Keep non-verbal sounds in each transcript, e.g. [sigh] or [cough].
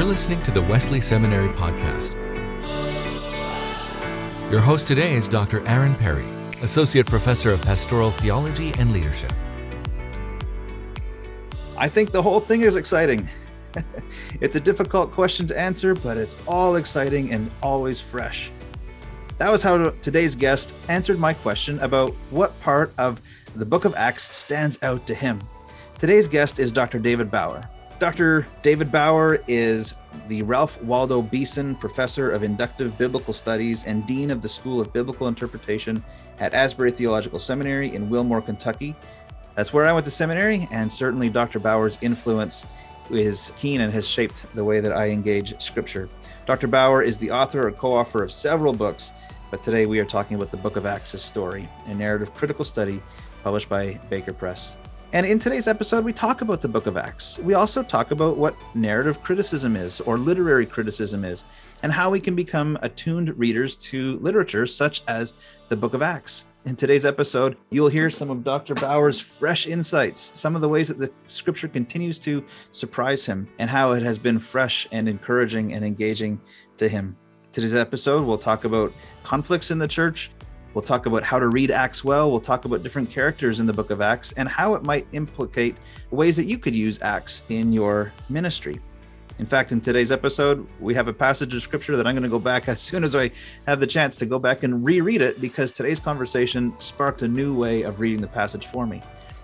You're listening to the Wesley Seminary Podcast. Your host today is Dr. Aaron Perry, Associate Professor of Pastoral Theology and Leadership. I think the whole thing is exciting. [laughs] it's a difficult question to answer, but it's all exciting and always fresh. That was how today's guest answered my question about what part of the book of Acts stands out to him. Today's guest is Dr. David Bauer. Dr. David Bauer is the Ralph Waldo Beeson Professor of Inductive Biblical Studies and Dean of the School of Biblical Interpretation at Asbury Theological Seminary in Wilmore, Kentucky. That's where I went to seminary, and certainly Dr. Bauer's influence is keen and has shaped the way that I engage Scripture. Dr. Bauer is the author or co author of several books, but today we are talking about the Book of Acts' story, a narrative critical study published by Baker Press. And in today's episode, we talk about the book of Acts. We also talk about what narrative criticism is or literary criticism is, and how we can become attuned readers to literature such as the book of Acts. In today's episode, you'll hear some of Dr. Bauer's fresh insights, some of the ways that the scripture continues to surprise him, and how it has been fresh and encouraging and engaging to him. Today's episode, we'll talk about conflicts in the church, We'll talk about how to read Acts well. We'll talk about different characters in the book of Acts and how it might implicate ways that you could use Acts in your ministry. In fact, in today's episode, we have a passage of scripture that I'm going to go back [laughs] as soon as I have the chance to go back and reread it because today's conversation sparked a new way of reading the passage for me.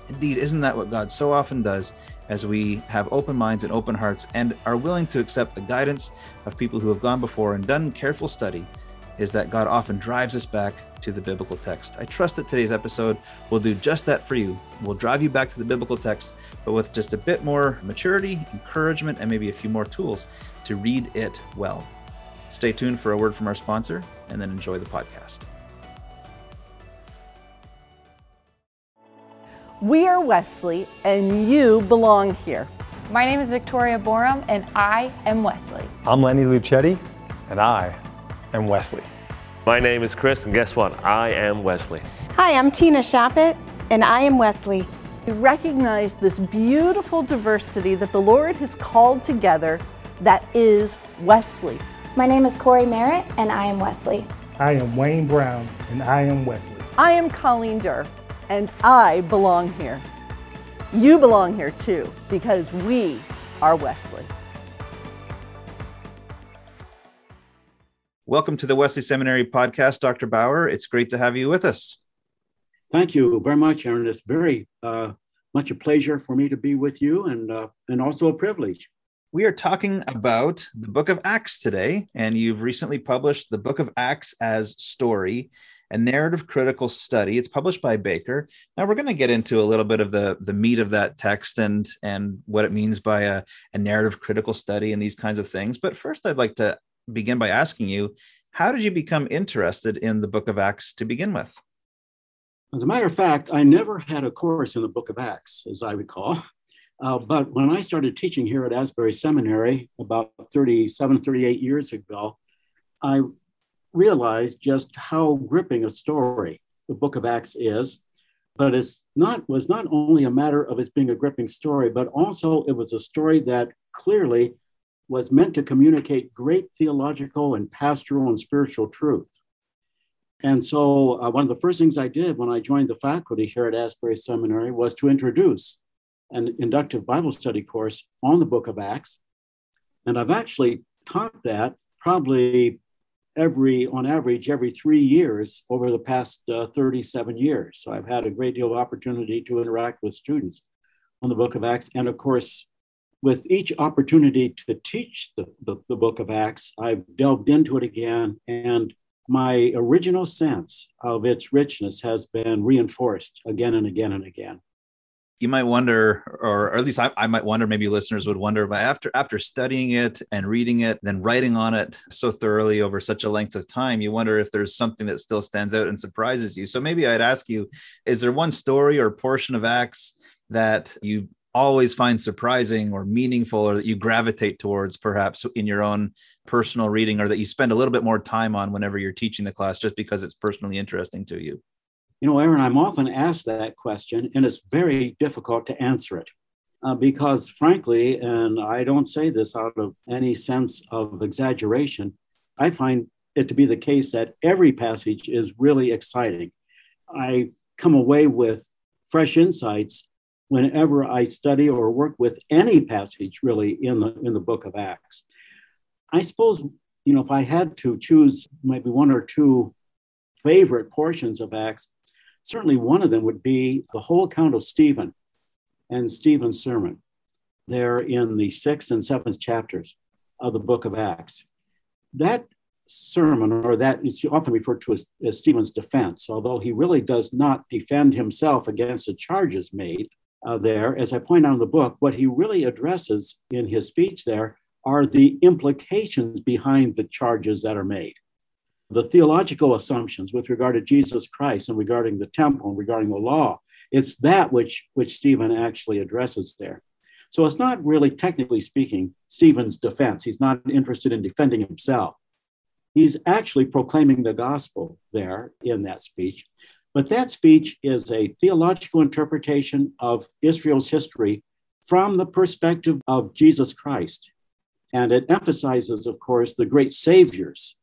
Indeed, isn't that what God so often does as we have open minds and open hearts and are willing to accept the guidance of people who have gone before and done careful study? Is that God often drives us back to the biblical text. I trust that today's episode will do just that for you. We'll drive you back to the biblical text, but with just a bit more maturity, encouragement, and maybe a few more tools to read it well. Stay tuned for a word from our sponsor and then enjoy the podcast. We are Wesley, and you belong here. My name is Victoria Borum, and I am Wesley. I'm Lenny Luchetti, and I am Wesley. My name is Chris, and guess what? I am Wesley. Hi, I'm Tina Shappett, and I am Wesley. We recognize this beautiful diversity that the Lord has called together that is Wesley. My name is Corey Merritt, and I am Wesley. I am Wayne Brown, and I am Wesley. I am Colleen Derr, and I belong here. You belong here too, because we are Wesley. Welcome to the Wesley Seminary podcast, Dr. Bauer. It's great to have you with us. Thank you very much, Aaron. It's very uh, much a pleasure for me to be with you and, uh, and also a privilege. We are talking about the book of Acts today, and you've recently published the book of Acts as story, a narrative critical study. It's published by Baker. Now we're going to get into a little bit of the, the meat of that text and, and what it means by a, a narrative critical study and these kinds of things. But first, I'd like to begin by asking you how did you become interested in the book of Acts to begin with? As a matter of fact, I never had a course in the book of Acts, as I recall. Uh, but when I started teaching here at Asbury Seminary about 37, 38 years ago, I realized just how gripping a story the book of Acts is. But it's not was not only a matter of it being a gripping story, but also it was a story that clearly was meant to communicate great theological and pastoral and spiritual truth. And so, uh, one of the first things I did when I joined the faculty here at Asbury Seminary was to introduce an inductive Bible study course on the book of Acts. And I've actually taught that probably every, on average, every three years over the past uh, 37 years. So I've had a great deal of opportunity to interact with students on the book of Acts. And of course, with each opportunity to teach the, the, the, book of Acts, I've delved into it again, and my original sense of its richness has been reinforced again and again and again. You might wonder, or, at least I, I, might wonder, maybe listeners would wonder, but after after studying it and reading it, then writing on it so thoroughly over such a length of time, you wonder if there's something that still stands out and surprises you. So maybe I'd ask you, is there one story or portion of Acts that you always find surprising or meaningful or that you gravitate towards perhaps in your own personal reading or that you spend a little bit more time on whenever you're teaching the class just because it's personally interesting to you? You know, Aaron, I'm often asked that question and it's very difficult to answer it. uh, because, frankly, and I don't say this out of any sense of exaggeration, I find it to be the case that every passage is really exciting. I come away with fresh insights whenever I study or work with any passage really in the in the book of Acts. I suppose you know if I had to choose maybe one or two favorite portions of Acts, certainly one of them would be the whole account of Stephen and Stephen's sermon. There in the sixth and seventh chapters of the book of Acts. That sermon, or that is often referred to as, as Stephen's defense, although he really does not defend himself against the charges made uh, there. As I point out in the book, what he really addresses in his speech there are the implications behind the charges that are made. The theological assumptions with regard to Jesus Christ and regarding the temple and regarding the law. It's that which, which Stephen actually addresses there. So it's not really, technically speaking, Stephen's defense. He's not interested in defending himself. He's actually proclaiming the gospel there in that speech. But that speech is a theological interpretation of Israel's history from the perspective of Jesus Christ. And it emphasizes, of course, the great saviors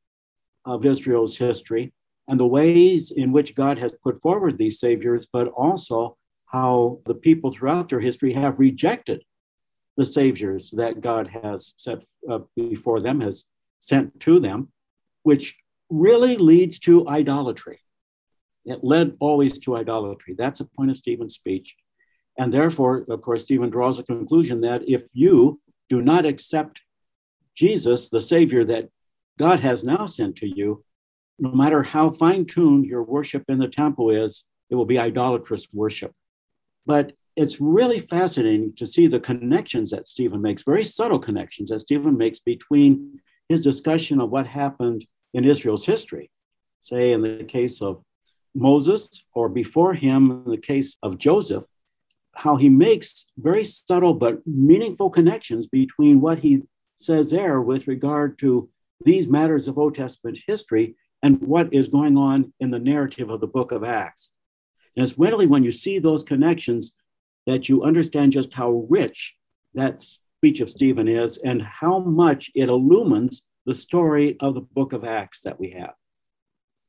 of Israel's history and the ways in which God has put forward these saviors, but also how the people throughout their history have rejected the saviors that God has set up before them, has sent to them, which really leads to idolatry. It led always to idolatry. That's a point of Stephen's speech. And therefore, of course, Stephen draws a conclusion that if you do not accept Jesus, the Savior that God has now sent to you, no matter how fine tuned your worship in the temple is, it will be idolatrous worship. But it's really fascinating to see the connections that Stephen makes, very subtle connections that Stephen makes between his discussion of what happened in Israel's history, say in the case of Moses, or before him, in the case of Joseph, how he makes very subtle but meaningful connections between what he says there with regard to these matters of Old Testament history and what is going on in the narrative of the book of Acts. And it's really when you see those connections that you understand just how rich that speech of Stephen is and how much it illumines the story of the book of Acts that we have.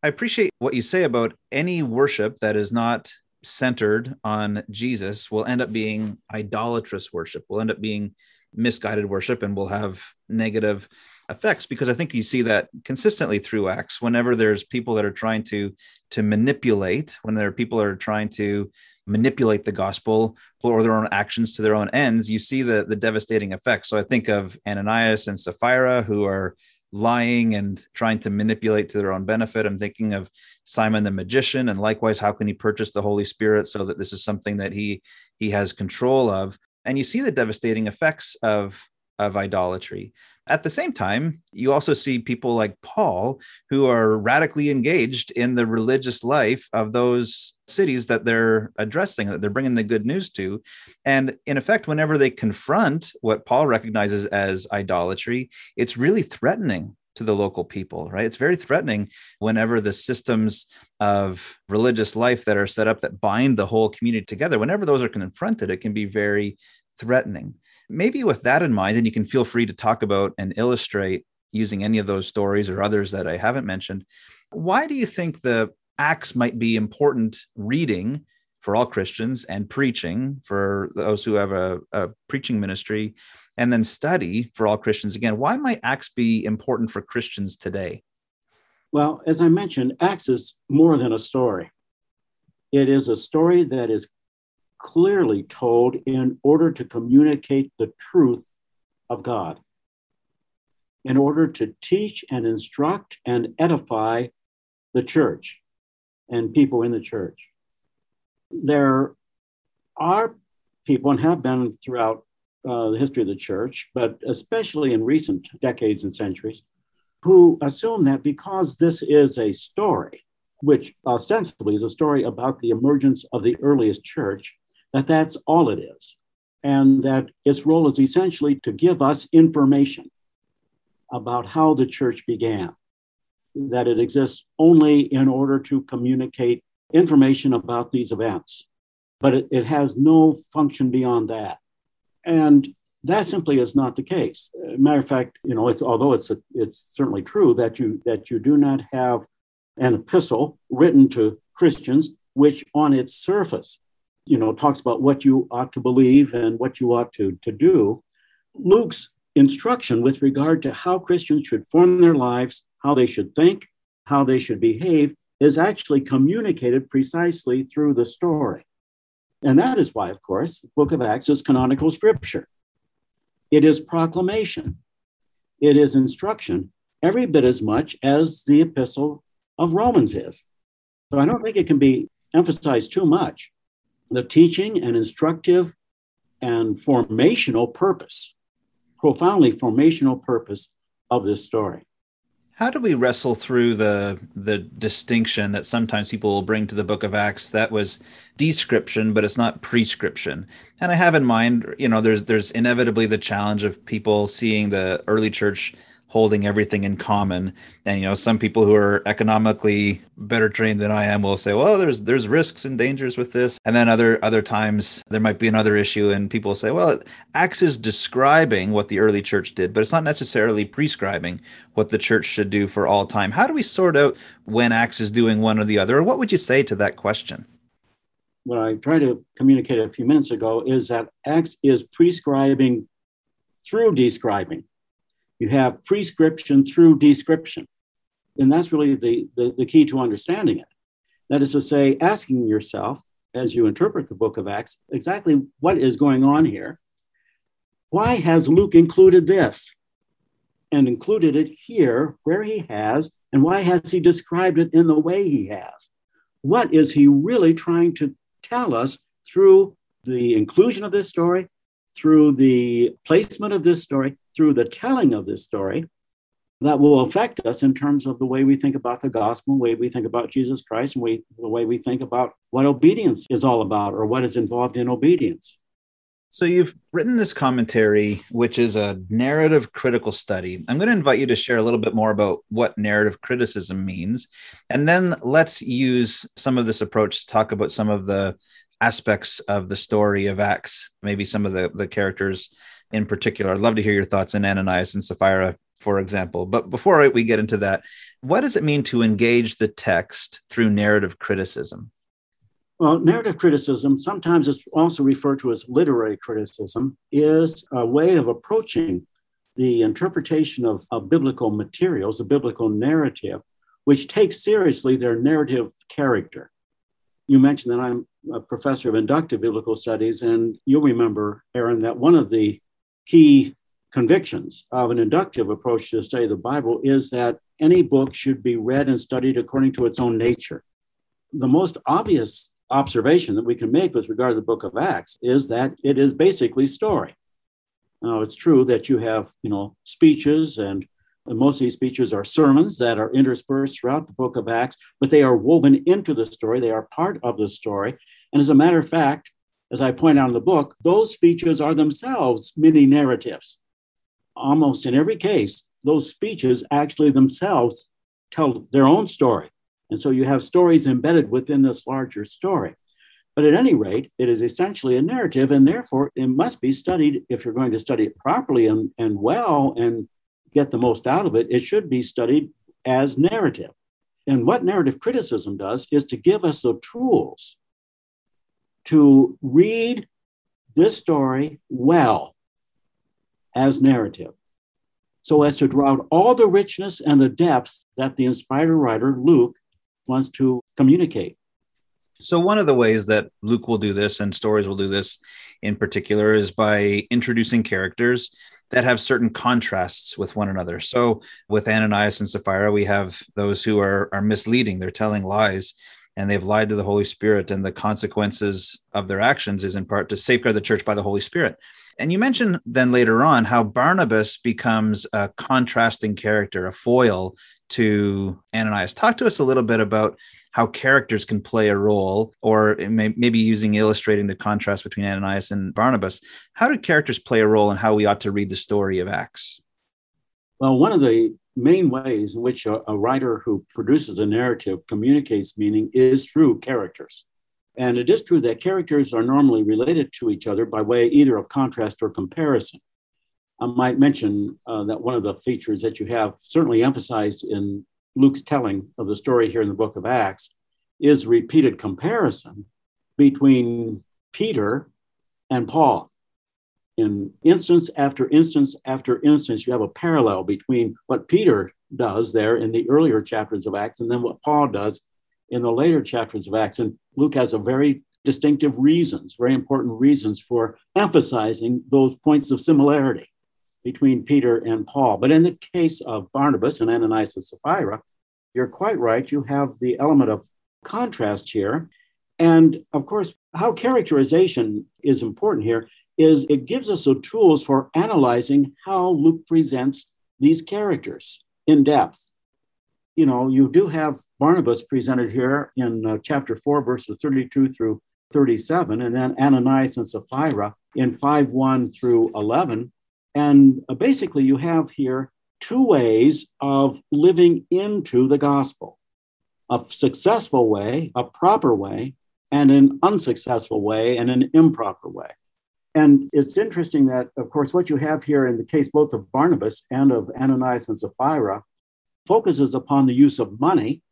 I appreciate what you say about any worship that is not centered on Jesus will end up being idolatrous worship, will end up being misguided worship, and will have negative effects because I think you see that consistently through Acts. Whenever there's people that are trying to to manipulate, when there are people that are trying to manipulate the gospel or their own actions to their own ends, you see the the devastating effects. So I think of Ananias and Sapphira who are lying and trying to manipulate to their own benefit. I'm thinking of Simon the magician, and likewise, how can he purchase the Holy Spirit so that this is something that he he has control of? And you see the devastating effects of of idolatry. At the same time, you also see people like Paul who are radically engaged in the religious life of those cities that they're addressing, that they're bringing the good news to. And in effect, whenever they confront what Paul recognizes as idolatry, it's really threatening to the local people, right? It's very threatening whenever the systems of religious life that are set up that bind the whole community together, whenever those are confronted, it can be very threatening maybe with that in mind, and you can feel free to talk about and illustrate using any of those stories or others that I haven't mentioned. Why do you think the Acts might be important reading for all Christians and preaching for those who have a, a preaching ministry, and then study for all Christians again? Why might Acts be important for Christians today? Well, as I mentioned, Acts is more than a story. It is a story that is clearly told in order to communicate the truth of God, in order to teach and instruct and edify the church and people in the church. There are people, and have been throughout uh, the history of the church, but especially in recent decades and centuries, who assume that because this is a story, which ostensibly is a story about the emergence of the earliest church, that that's all it is, and that its role is essentially to give us information about how the church began, that it exists only in order to communicate information about these events, but it, it has no function beyond that. And that simply is not the case. Matter of fact, you know, it's although it's a, it's certainly true that you that you do not have an epistle written to Christians which on its surface, you know, talks about what you ought to believe and what you ought to, to do. Luke's instruction with regard to how Christians should form their lives, how they should think, how they should behave, is actually communicated precisely through the story. And that is why, of course, the book of Acts is canonical scripture. It is proclamation, it is instruction, every bit as much as the epistle of Romans is. So I don't think it can be emphasized too much the teaching and instructive and formational purpose, profoundly formational purpose of this story. How do we wrestle through the the distinction that sometimes people will bring to the book of Acts that was description but it's not prescription? And I have in mind, you know, there's there's inevitably the challenge of people seeing the early church holding everything in common. And you know, some people who are economically better trained than I am will say, "Well, there's there's risks and dangers with this." And then other other times there might be another issue, and people say, "Well, Acts is describing what the early church did, but it's not necessarily prescribing what the church should do for all time." How do we sort out when Acts is doing one or the other? Or what would you say to that question? What I tried to communicate a few minutes ago is that Acts is prescribing through describing you have prescription through description. And that's really the, the, the key to understanding it. That is to say, asking yourself as you interpret the book of Acts exactly what is going on here. Why has Luke included this and included it here where he has? And why has he described it in the way he has? What is he really trying to tell us through the inclusion of this story, through the placement of this story, through the telling of this story that will affect us in terms of the way we think about the gospel, the way we think about Jesus Christ, and we, the way we think about what obedience is all about or what is involved in obedience. So, you've written this commentary, which is a narrative critical study. I'm going to invite you to share a little bit more about what narrative criticism means. And then let's use some of this approach to talk about some of the aspects of the story of Acts, maybe some of the, the characters in particular. I'd love to hear your thoughts on Ananias and Sapphira, for example. But before we get into that, what does it mean to engage the text through narrative criticism? Well, narrative criticism, sometimes it's also referred to as literary criticism, is a way of approaching the interpretation of, of biblical materials, a biblical narrative, which takes seriously their narrative character. You mentioned that I'm a professor of inductive biblical studies, and you'll remember, Aaron, that one of the key convictions of an inductive approach to the study of the Bible is that any book should be read and studied according to its own nature. The most obvious observation that we can make with regard to the book of Acts is that it is basically story. Now, it's true that you have, you know, speeches and most of these speeches are sermons that are interspersed throughout the book of Acts, but they are woven into the story. They are part of the story. And as a matter of fact, as I point out in the book, those speeches are themselves mini narratives. Almost in every case, those speeches actually themselves tell their own story. And so you have stories embedded within this larger story. But at any rate, it is essentially a narrative, and therefore it must be studied if you're going to study it properly and, and well and get the most out of it. It should be studied as narrative. And what narrative criticism does is to give us the tools to read this story well as narrative so as to draw out all the richness and the depth that the inspired writer Luke wants to communicate. So, one of the ways that Luke will do this and stories will do this in particular is by introducing characters that have certain contrasts with one another. So, with Ananias and Sapphira, we have those who are, are misleading, they're telling lies and they've lied to the Holy Spirit, and the consequences of their actions is in part to safeguard the church by the Holy Spirit. And you mentioned then later on how Barnabas becomes a contrasting character, a foil to Ananias. Talk to us a little bit about how characters can play a role, or maybe using illustrating the contrast between Ananias and Barnabas. How do characters play a role in how we ought to read the story of Acts? Well, one of the main ways in which a, a, writer who produces a narrative communicates meaning is through characters. And it is true that characters are normally related to each other by way either of contrast or comparison. I might mention uh, that one of the features that you have certainly emphasized in Luke's telling of the story here in the book of Acts is repeated comparison between Peter and Paul. In instance after instance after instance, you have a parallel between what Peter does there in the earlier chapters of Acts and then what Paul does in the later chapters of Acts. And Luke has a very distinctive reasons, very important reasons for emphasizing those points of similarity between Peter and Paul. But in the case of Barnabas and Ananias and Sapphira, you're quite right. You have the element of contrast here. And of course, how characterization is important here is it gives us the tools for analyzing how Luke presents these characters in depth. You know, you do have Barnabas presented here in uh, chapter 4, verses 32 through 37, and then Ananias and Sapphira in 5 1 through 11. And uh, basically, you have here two ways of living into the gospel a successful way, a proper way, and an unsuccessful way and an improper way. And it's interesting that, of course, what you have here in the case both of Barnabas and of Ananias and Sapphira focuses upon the use of money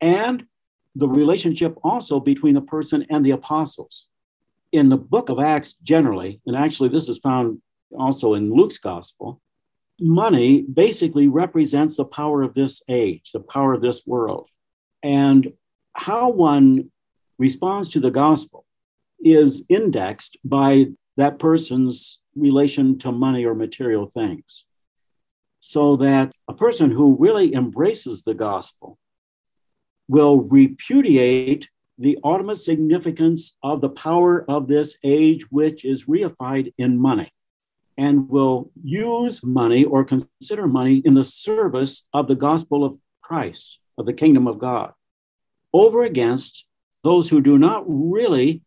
and the relationship also between the person and the apostles. In the book of Acts, generally, and actually this is found also in Luke's gospel, money basically represents the power of this age, the power of this world. And how one responds to the gospel is indexed by that person's relation to money or material things. So that a person who really embraces the gospel will repudiate the ultimate significance of the power of this age, which is reified in money, and will use money or consider money in the service of the gospel of Christ, of the kingdom of God, over against those who do not really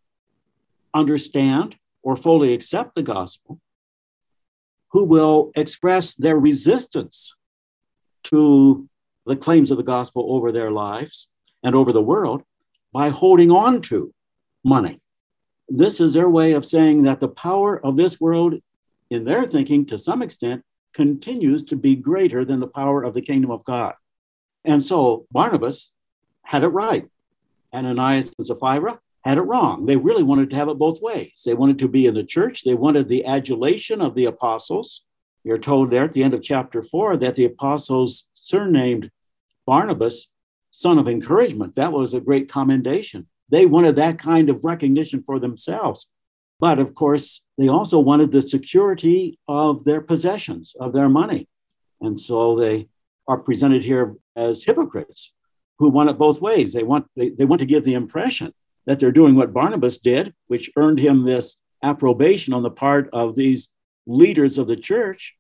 understand or fully accept the gospel, who will express their resistance to the claims of the gospel over their lives and over the world by holding on to money. This is their way of saying that the power of this world, in their thinking, to some extent, continues to be greater than the power of the kingdom of God. And so Barnabas had it right. Ananias and Sapphira had it wrong. They really wanted to have it both ways. They wanted to be in the church, they wanted the adulation of the apostles. You're told there at the end of chapter four that the apostles surnamed Barnabas son of encouragement. That was a great commendation. They wanted that kind of recognition for themselves. But of course, they also wanted the security of their possessions, of their money. And so they are presented here as hypocrites who want it both ways. They want, they, they want to give the impression that they're doing what Barnabas did, which earned him this approbation on the part of these leaders of the church.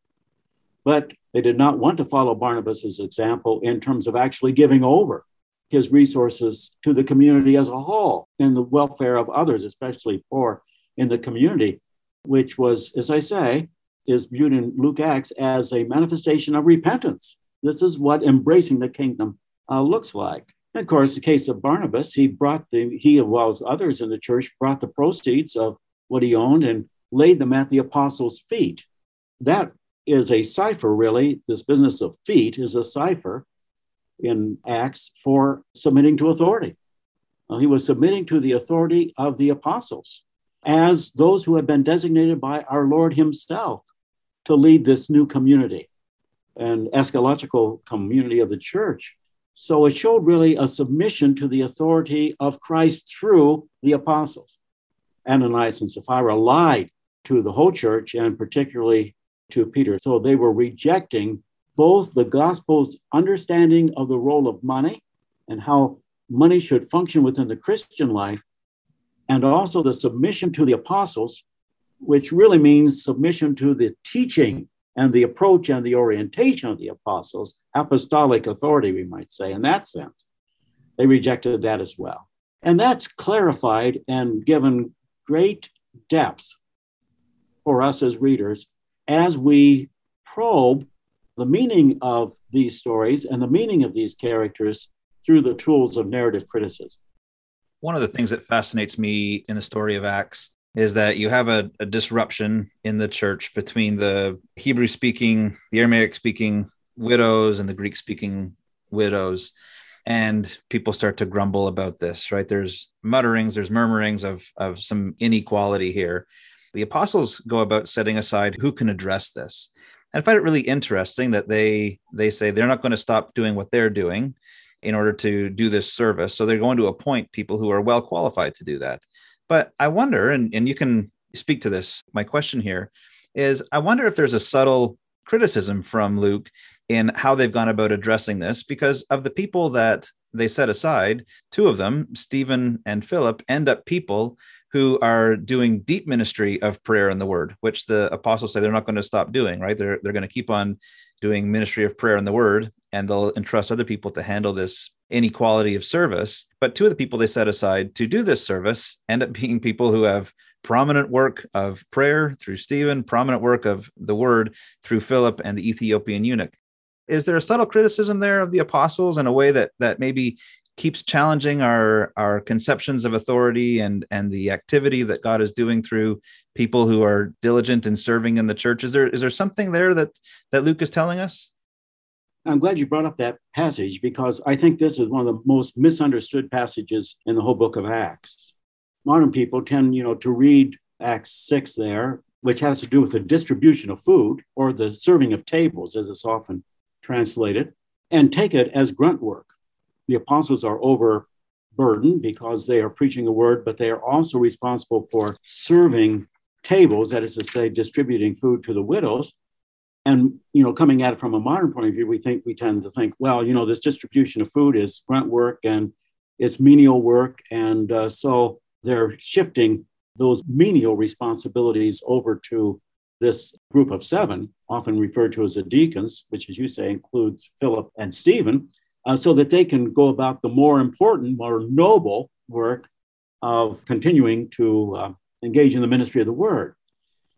But they did not want to follow Barnabas's example in terms of actually giving over his resources to the community as a whole and the welfare of others, especially poor in the community, which was, as I say, is viewed in Luke Acts as a manifestation of repentance. This is what embracing the kingdom uh, looks like. And of course, the case of Barnabas, he brought the, he as well as others in the church brought the proceeds of what he owned and laid them at the apostles' feet. That is a cipher, really. This business of feet is a cipher in Acts for submitting to authority. he was submitting to the authority of the apostles as those who have been designated by our Lord Himself to lead this new community and eschatological community of the church. So it showed really a submission to the authority of Christ through the apostles. Ananias and Sapphira lied to the whole church and particularly to Peter. So they were rejecting both the gospel's understanding of the role of money and how money should function within the Christian life, and also the submission to the apostles, which really means submission to the teaching and the approach and the orientation of the apostles, apostolic authority, we might say, in that sense. They rejected that as well. And that's clarified and given great depth for us as readers as we probe the meaning of these stories and the meaning of these characters through the tools of narrative criticism. One of the things that fascinates me in the story of Acts is that you have a, a disruption in the church between the Hebrew speaking, the Aramaic speaking widows and the Greek speaking widows. And people start to grumble about this, right? There's mutterings, there's murmurings of, of some inequality here. The apostles go about setting aside who can address this. And I find it really interesting that they they say they're not going to stop doing what they're doing in order to do this service. So they're going to appoint people who are well qualified to do that. But I wonder, and, and you can speak to this, my question here is I wonder if there's a subtle criticism from Luke in how they've gone about addressing this because of the people that they set aside, two of them, Stephen and Philip, end up people who are doing deep ministry of prayer and the word, which the apostles say they're not going to stop doing, right? They're, they're going to keep on doing ministry of prayer and the word, and they'll entrust other people to handle this inequality of service. But two of the people they set aside to do this service end up [laughs] being people who have prominent work of prayer through Stephen, prominent work of the word through Philip and the Ethiopian eunuch. Is there a subtle criticism there of the apostles in a way that that maybe keeps challenging our our conceptions of authority and and the activity that God is doing through people who are diligent in serving in the church? Is there is there something there that that Luke is telling us? I'm glad you brought up that passage because I think this is one of the most misunderstood passages in the whole book of Acts. Modern people tend, you know, to read Acts 6 there, which has to do with the distribution of food or the serving of tables, as it's often translated, and take it as grunt work. The apostles are overburdened because they are preaching the word, but they are also responsible for serving tables, that is to say, distributing food to the widows and you know coming at it from a modern point of view we think we tend to think well you know this distribution of food is grunt work and it's menial work. And uh, so they're shifting those menial responsibilities over to this group of seven often referred to as the deacons which as you say includes philip and stephen uh, so that they can go about the more important more noble work of continuing to uh, engage in the ministry of the word.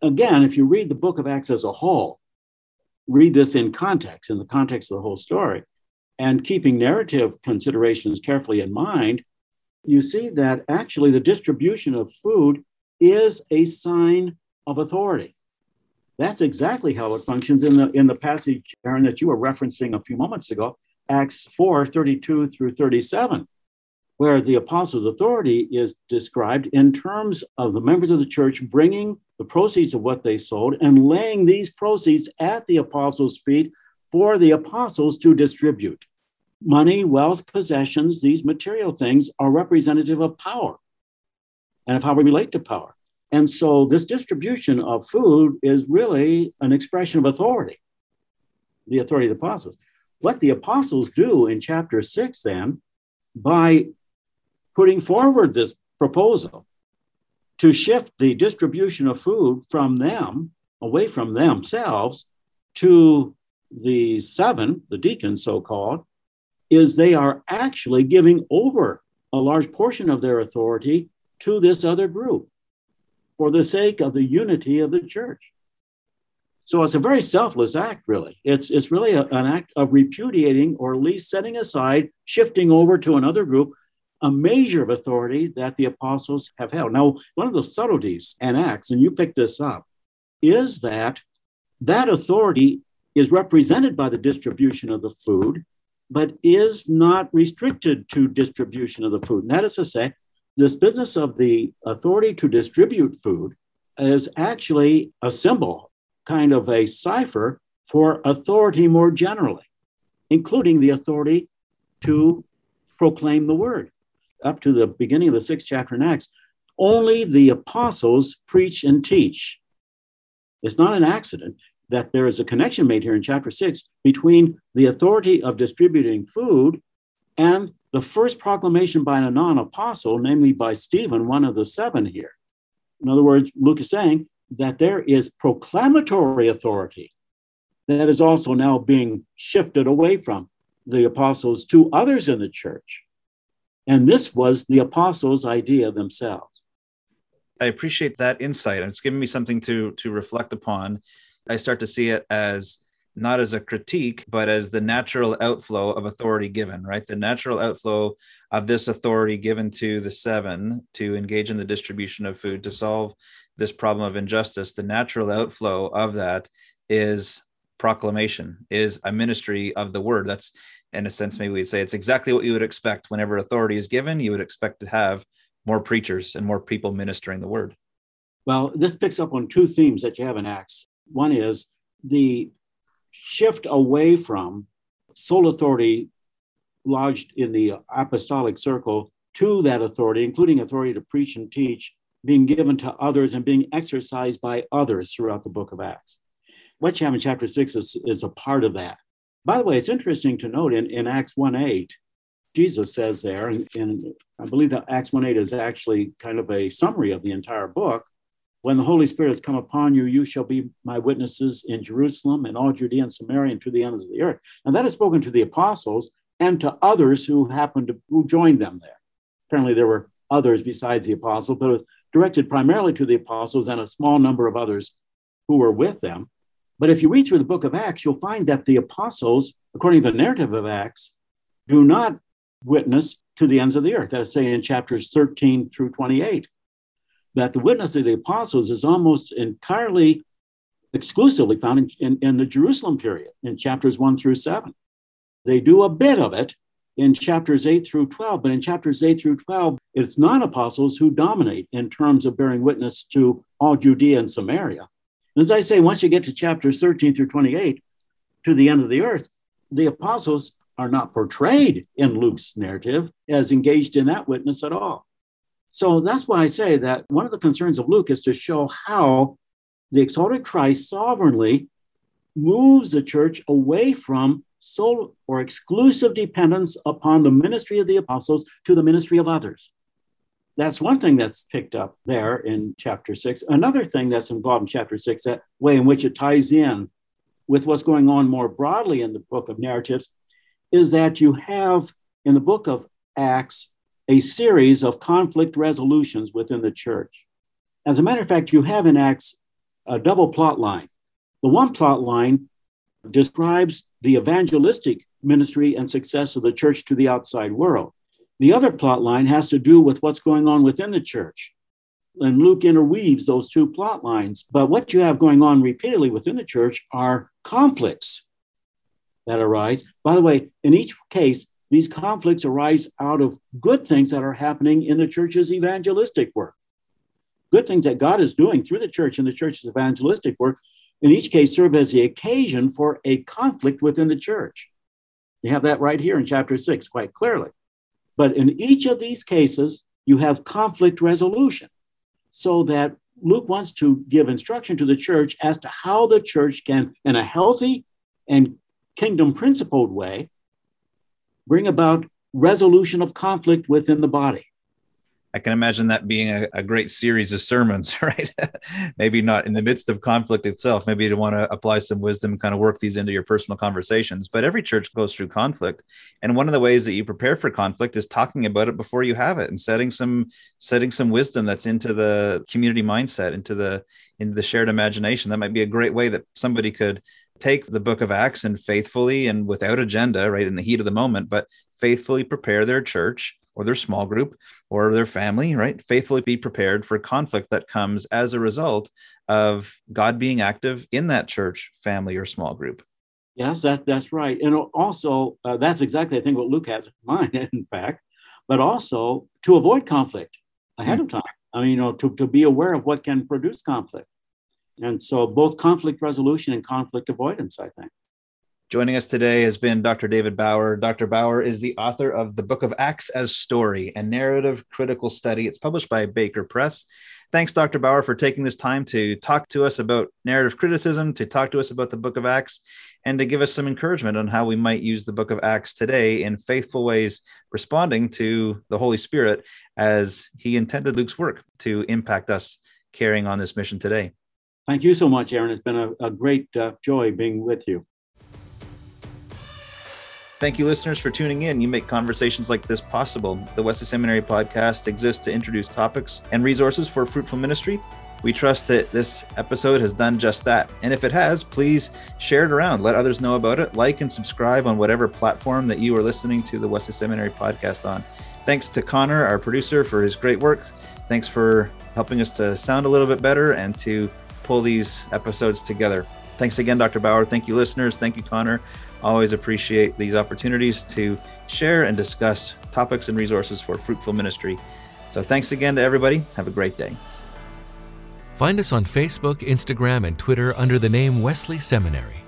Again if you read the book of acts as a whole read this in context, in the context of the whole story, and keeping narrative considerations carefully in mind, you see that actually the distribution of food is a sign of authority. That's exactly how it functions in the in the passage, Aaron, that you were referencing a few moments ago, Acts 4, 32 through 37 where the apostles' authority is described in terms of the members of the church bringing the proceeds of what they sold and laying these proceeds at the apostles' feet for the apostles to distribute. Money, wealth, possessions, these material things are representative of power and of how we relate to power. And so this distribution of food is really an expression of authority, the authority of the apostles. What the apostles do in chapter six, then, by putting forward this proposal to shift the distribution of food from them, away from themselves, to the seven, the deacons so called, is they are actually giving over a large portion of their authority to this other group for the sake of the unity of the church. So it's a very selfless act, really. It's, it's really a, an act of repudiating or at least setting aside, shifting over to another group a measure of authority that the apostles have held. Now, one of the subtleties in Acts, and you picked this up, is that that authority is represented by the distribution of the food, but is not restricted to distribution of the food. And that is to say, this business of the authority to distribute food is actually a symbol, kind of a cipher for authority more generally, including the authority to proclaim the word up to the beginning of the sixth chapter in Acts, only the apostles preach and teach. It's not an accident that there is a connection made here in chapter six between the authority of distributing food and the first proclamation by a non apostle, namely by Stephen, one of the seven here. In other words, Luke is saying that there is proclamatory authority that is also now being shifted away from the apostles to others in the church. And this was the apostles' idea themselves. I appreciate that insight. It's given me something to to reflect upon. I start to see it as not as a critique, but as the natural outflow of authority given, right? The natural outflow of this authority given to the seven to engage in the distribution of food to solve this problem of injustice. The natural outflow of that is proclamation, is a ministry of the word. That's, in a sense, maybe we'd say it's exactly what you would expect whenever authority is given. You would expect to have more preachers and more people ministering the word. Well, this picks up on two themes that you have in Acts. One is the shift away from sole authority lodged in the apostolic circle to that authority, including authority to preach and teach, being given to others and being exercised by others throughout the book of Acts. What you have in chapter six is, is a part of that. By the way, it's interesting to note in, in Acts 1 8, Jesus says there, and, and I believe that Acts 1 8 is actually kind of a summary of the entire book. When the Holy Spirit has come upon you, you shall be my witnesses in Jerusalem and all Judea and Samaria and to the ends of the earth. And that is spoken to the apostles and to others who happened to who joined them there. Apparently, there were others besides the apostles, but it was directed primarily to the apostles and a small number of others who were with them. But if you read through the book of Acts, you'll find that the apostles, according to the narrative of Acts, do not witness to the ends of the earth. That's say in chapters 13 through 28 that the witness of the apostles is almost entirely exclusively found in, in, in, the Jerusalem period in chapters 1 through 7. They do a bit of it in chapters 8 through 12, but in chapters 8 through 12, it's non apostles who dominate in terms of bearing witness to all Judea and Samaria. As I say, once you get to chapters 13 through 28, to the end of the earth, the apostles are not portrayed in Luke's narrative as engaged in that witness at all. So that's why I say that one of the concerns of Luke is to show how the exalted Christ sovereignly moves the church away from sole or exclusive dependence upon the ministry of the apostles to the ministry of others. That's one thing that's picked up there in chapter six. Another thing that's involved in chapter six, that way in which it ties in with what's going on more broadly in the book of narratives, is that you have in the book of Acts a series of conflict resolutions within the church. As a matter of fact, you have in Acts a double plot line. The one plot line describes the evangelistic ministry and success of the church to the outside world. The other plot line has to do with what's going on within the church. And Luke interweaves those two plot lines. But what you have going on repeatedly within the church are conflicts that arise. By the way, in each case, these conflicts arise out of good things that are happening in the church's evangelistic work. Good things that God is doing through the church and the church's evangelistic work, in each case, serve as the occasion for a conflict within the church. You have that right here in chapter six quite clearly. But in each of these cases, you have conflict resolution so that Luke wants to give instruction to the church as to how the church can, in a healthy and kingdom principled way, bring about resolution of conflict within the body. I can imagine that being a, a great series of sermons, [laughs] right? maybe not in the midst of conflict itself. Maybe you want to apply some wisdom, kind of work these into your personal conversations. But every church goes through conflict, and one of the ways that you prepare for conflict is talking about it before you have it, and setting some setting some wisdom that's into the community mindset, into the into the shared imagination. That might be a great way that somebody could take the book of Acts and faithfully and without agenda, right, in the heat of the moment, but faithfully prepare their church or their small group or their family, right? Faithfully be prepared for conflict that comes as a result of God being active in that church, family, or small group. Yes, that, that's right. And also, uh, that's exactly, I think, what Luke has in [laughs] mind, in fact, but also to avoid conflict ahead mm-hmm. of time. I mean, you know, to, to be aware of what can produce conflict. And so both conflict resolution and conflict avoidance, I think. Joining us today has been Dr. David Bauer. Dr. Bauer is the author of The Book of Acts as Story, a narrative critical study. It's published by Baker Press. Thanks, Dr. Bauer, for taking this time to talk to us about narrative criticism, to talk to us about the Book of Acts, and to give us some encouragement on how we might use the Book of Acts today in faithful ways, responding to the Holy Spirit as He intended Luke's work to impact us carrying on this mission today. Thank you so much, Aaron. It's been a, a great uh, joy being with you. Thank you, listeners, for tuning in. You make conversations like this possible. The Wesley Seminary podcast exists to introduce topics and resources for fruitful ministry. We trust that this episode has done just that. And if it has, please share it around. Let others know about it. Like and subscribe on whatever platform that you are listening to the Wesley Seminary podcast on. Thanks to Connor, our producer, for his great work. Thanks for helping us to sound a little bit better and to pull these episodes together. Thanks again, Dr. Bauer. Thank you, listeners. Thank you, Connor. Always appreciate these opportunities to share and discuss topics and resources for fruitful ministry. So thanks again to everybody. Have a great day. Find us on Facebook, Instagram, and Twitter under the name Wesley Seminary.